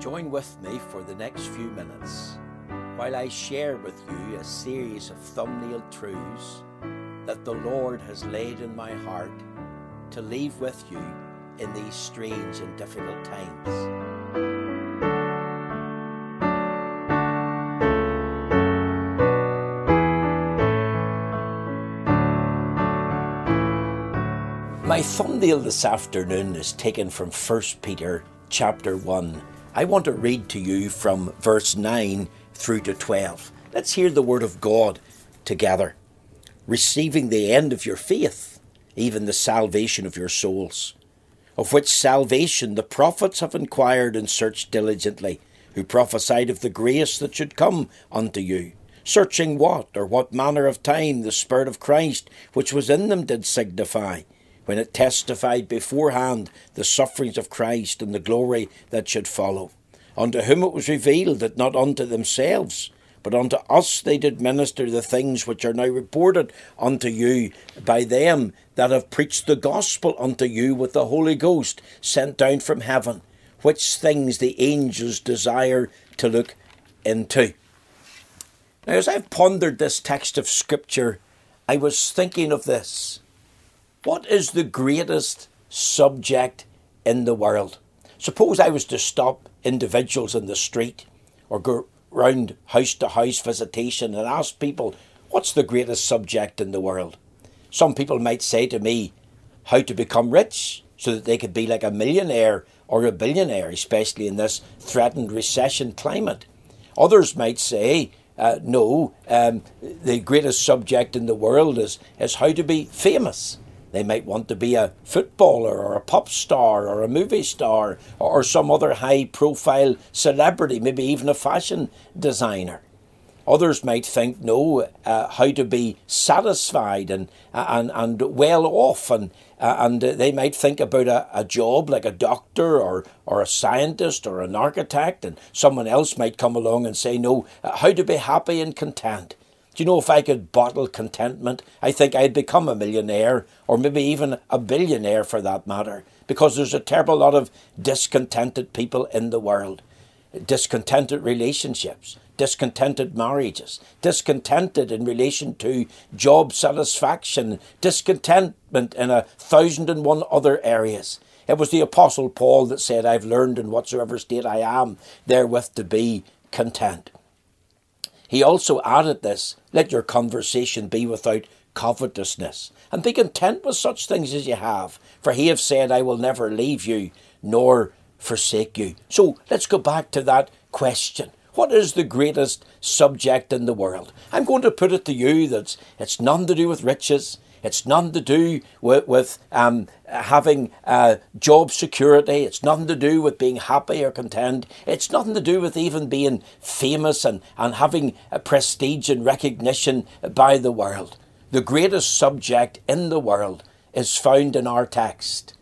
Join with me for the next few minutes while I share with you a series of thumbnail truths that the Lord has laid in my heart to leave with you in these strange and difficult times. My thumbnail this afternoon is taken from 1 Peter chapter 1. I want to read to you from verse 9 through to 12. Let's hear the word of God together. Receiving the end of your faith, even the salvation of your souls, of which salvation the prophets have inquired and searched diligently, who prophesied of the grace that should come unto you searching what or what manner of time the Spirit of Christ which was in them did signify, when it testified beforehand the sufferings of Christ and the glory that should follow. Unto whom it was revealed that not unto themselves, but unto us they did minister the things which are now reported unto you by them that have preached the gospel unto you with the Holy Ghost sent down from heaven, which things the angels desire to look into. Now, as I've pondered this text of Scripture, I was thinking of this. What is the greatest subject in the world? Suppose I was to stop individuals in the street or go round house to house visitation and ask people, what's the greatest subject in the world? Some people might say to me, how to become rich so that they could be like a millionaire or a billionaire, especially in this threatened recession climate. Others might say, uh, no, um, the greatest subject in the world is, is how to be famous. They might want to be a footballer or a pop star or a movie star or some other high profile celebrity, maybe even a fashion designer. Others might think, no, uh, how to be satisfied and, and, and well off. And, uh, and they might think about a, a job like a doctor or, or a scientist or an architect. And someone else might come along and say, no, uh, how to be happy and content. Do you know if I could bottle contentment, I think I'd become a millionaire or maybe even a billionaire for that matter, because there's a terrible lot of discontented people in the world, discontented relationships, discontented marriages, discontented in relation to job satisfaction, discontentment in a thousand and one other areas. It was the Apostle Paul that said, I've learned in whatsoever state I am, therewith to be content. He also added this let your conversation be without covetousness, and be content with such things as you have, for he have said, I will never leave you nor forsake you. So let's go back to that question. What is the greatest subject in the world? I'm going to put it to you that it's none to do with riches, it's nothing to do with, with um, having uh, job security. It's nothing to do with being happy or content. It's nothing to do with even being famous and, and having a prestige and recognition by the world. The greatest subject in the world is found in our text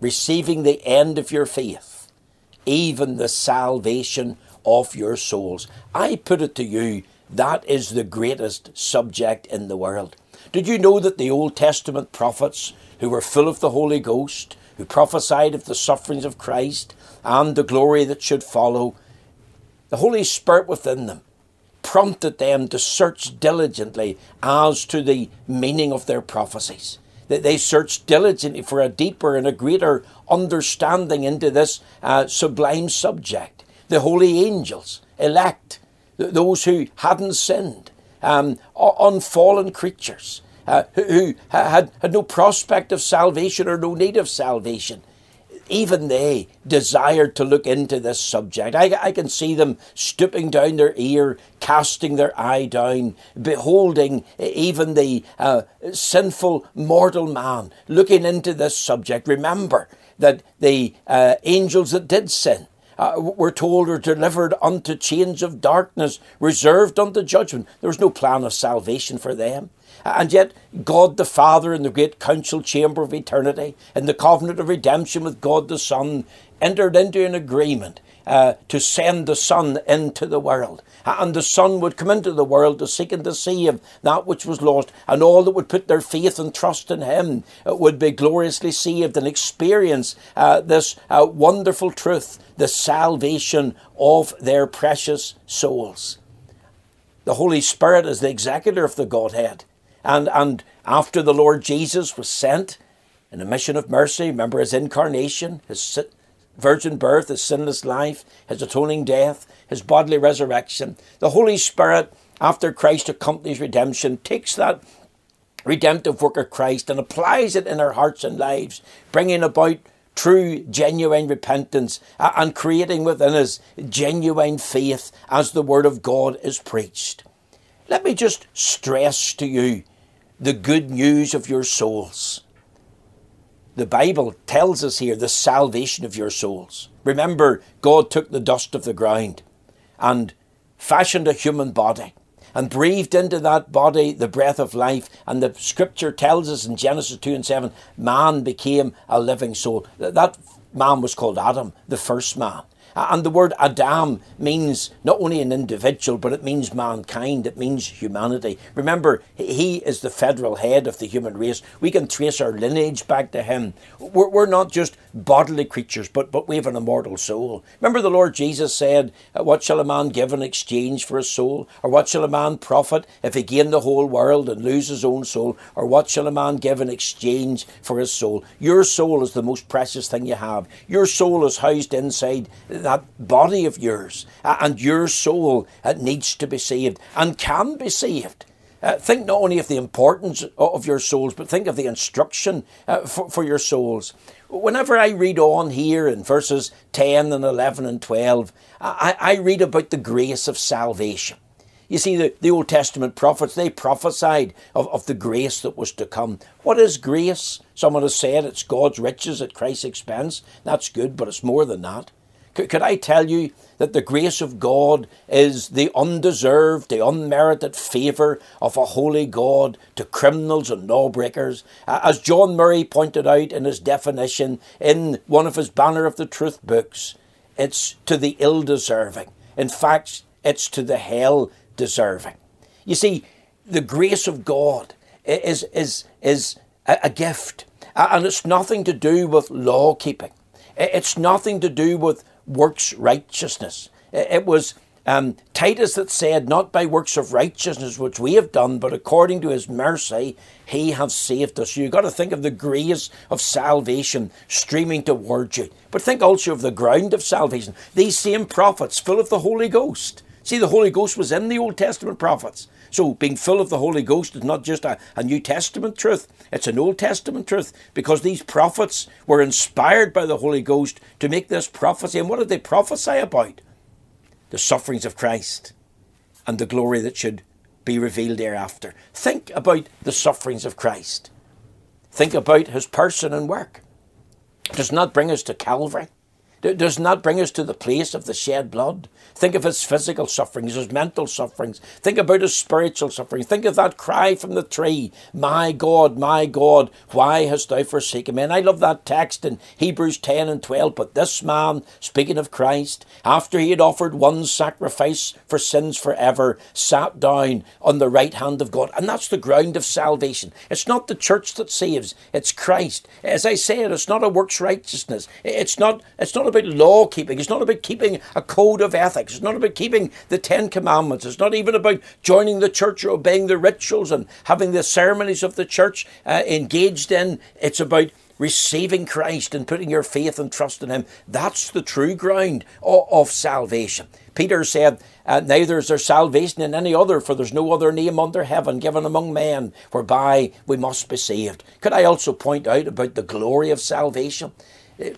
receiving the end of your faith, even the salvation of your souls. I put it to you, that is the greatest subject in the world. Did you know that the Old Testament prophets, who were full of the Holy Ghost, who prophesied of the sufferings of Christ and the glory that should follow, the Holy Spirit within them prompted them to search diligently as to the meaning of their prophecies. That they searched diligently for a deeper and a greater understanding into this uh, sublime subject. The holy angels, elect, those who hadn't sinned, um, unfallen creatures uh, who, who had, had no prospect of salvation or no need of salvation. Even they desired to look into this subject. I, I can see them stooping down their ear, casting their eye down, beholding even the uh, sinful mortal man, looking into this subject. Remember that the uh, angels that did sin, uh, we're told are delivered unto chains of darkness, reserved unto judgment. There was no plan of salvation for them. And yet, God the Father, in the great council chamber of eternity, in the covenant of redemption with God the Son, entered into an agreement uh, to send the Son into the world. And the Son would come into the world to seek and to save that which was lost. And all that would put their faith and trust in Him uh, would be gloriously saved and experience uh, this uh, wonderful truth, the salvation of their precious souls. The Holy Spirit is the executor of the Godhead. And, and after the Lord Jesus was sent in a mission of mercy, remember his incarnation, his virgin birth, his sinless life, his atoning death, his bodily resurrection, the Holy Spirit, after Christ accomplished redemption, takes that redemptive work of Christ and applies it in our hearts and lives, bringing about true, genuine repentance and creating within us genuine faith as the Word of God is preached. Let me just stress to you the good news of your souls. The Bible tells us here the salvation of your souls. Remember, God took the dust of the ground and fashioned a human body and breathed into that body the breath of life. And the scripture tells us in Genesis 2 and 7 man became a living soul. That man was called Adam, the first man. And the word Adam means not only an individual, but it means mankind, it means humanity. Remember, he is the federal head of the human race. We can trace our lineage back to him. We're, not just bodily creatures, but, but we have an immortal soul. Remember, the Lord Jesus said, uh, What shall a man give in exchange for his soul? Or what shall a man profit if he gain the whole world and lose his own soul? Or what shall a man give in exchange for his soul? Your soul is the most precious thing you have. Your soul is housed inside that body of yours, and your soul needs to be saved and can be saved. Uh, think not only of the importance of your souls, but think of the instruction uh, for, for your souls. Whenever I read on here in verses 10 and 11 and 12, I, I read about the grace of salvation. You see, the, the Old Testament prophets, they prophesied of, of the grace that was to come. What is grace? Someone has said it's God's riches at Christ's expense. That's good, but it's more than that. Could, I tell you that the grace of God is the undeserved, the unmerited favour of a holy God to criminals and lawbreakers? As John Murray pointed out in his definition in one of his Banner of the Truth books, it's to the ill deserving. In fact, it's to the hell deserving. You see, the grace of God is, is, is a gift, and it's nothing to do with law keeping. It's nothing to do with works righteousness. It was um, Titus that said, Not by works of righteousness which we have done, but according to his mercy, he has saved us. You've got to think of the grace of salvation streaming towards you. But think also of the ground of salvation. These same prophets, full of the Holy Ghost. See, the Holy Ghost was in the Old Testament prophets. So being full of the Holy Ghost is not just a, a New Testament truth, it's an Old Testament truth because these prophets were inspired by the Holy Ghost to make this prophecy. And what did they prophesy about? The sufferings of Christ and the glory that should be revealed thereafter. Think about the sufferings of Christ. Think about his person and work. Does not bring us to Calvary does not bring us to the place of the shed blood. Think of his physical sufferings, his mental sufferings. Think about his spiritual sufferings. Think of that cry from the tree, My God, my God, why hast thou forsaken me? And I love that text in Hebrews 10 and 12. But this man, speaking of Christ, after he had offered one sacrifice for sins forever, sat down on the right hand of God. And that's the ground of salvation. It's not the church that saves, it's Christ. As I said, it's not a works righteousness. It's not, it's not about law keeping. It's not about keeping a code of ethics. It's not about keeping the Ten Commandments. It's not even about joining the church or obeying the rituals and having the ceremonies of the church uh, engaged in. It's about receiving Christ and putting your faith and trust in Him. That's the true ground of, salvation. Peter said, uh, Neither is there salvation in any other, for there's no other name under heaven given among men whereby we must be saved. Could I also point out about the glory of salvation?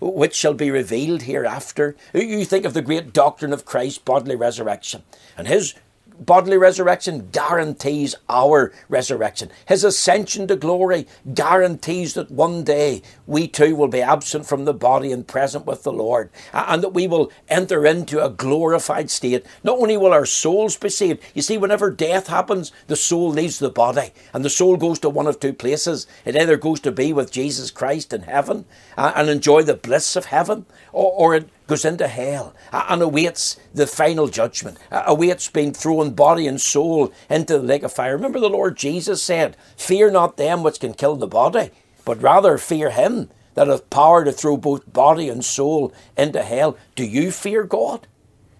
Which shall be revealed hereafter. You think of the great doctrine of Christ's bodily resurrection and his bodily resurrection guarantees our resurrection. His ascension to glory guarantees that one day we too will be absent from the body and present with the Lord, and that we will enter into a glorified state. Not only will our souls be saved, you see, whenever death happens, the soul leaves the body, and the soul goes to one of two places. It either goes to be with Jesus Christ in heaven uh, and enjoy the bliss of heaven, or, or it goes into hell and awaits the final judgment, awaits being thrown body and soul into the lake of fire. Remember, the Lord Jesus said, Fear not them which can kill the body, but rather fear him that hath power to throw both body and soul into hell. Do you fear God?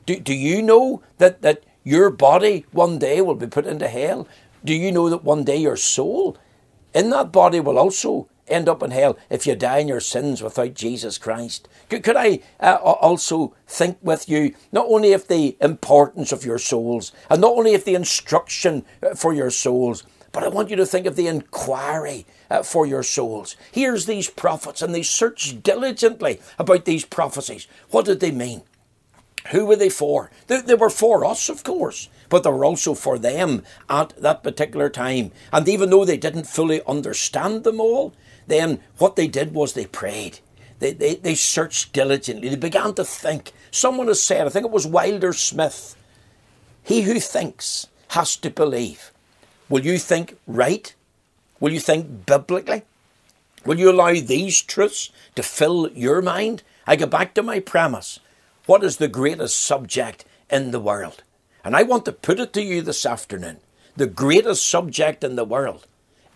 Do, do you know that, that your body one day will be put into hell? Do you know that one day your soul in that body will also end up in hell if you die in your sins without Jesus Christ. Could, could I uh, also think with you not only of the importance of your souls and not only of the instruction uh, for your souls, but I want you to think of the inquiry uh, for your souls. Here's these prophets, and they searched diligently about these prophecies. What did they mean? Who were they for? They, they, were for us, of course, but they were also for them at that particular time. And even though they didn't fully understand them all, then what they did was they prayed. They, they, they searched diligently. They began to think. Someone has said, I think it was Wilder Smith, he who thinks has to believe. Will you think right? Will you think biblically? Will you allow these truths to fill your mind? I go back to my premise. What is the greatest subject in the world? And I want to put it to you this afternoon. The greatest subject in the world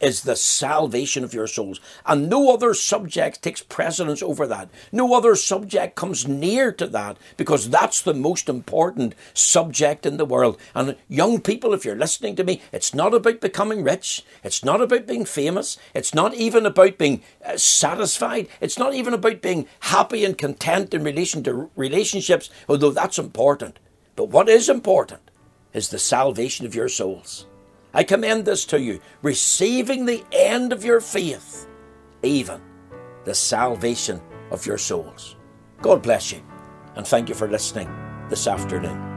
is the salvation of your souls. And no other subject takes precedence over that. No other subject comes near to that because that's the most important subject in the world. And young people, if you're listening to me, it's not about becoming rich. It's not about being famous. It's not even about being uh, satisfied. It's not even about being happy and content in relation to relationships, although that's important. But what is important is the salvation of your souls. I commend this to you, receiving the end of your faith, even the salvation of your souls. God bless you, and thank you for listening this afternoon.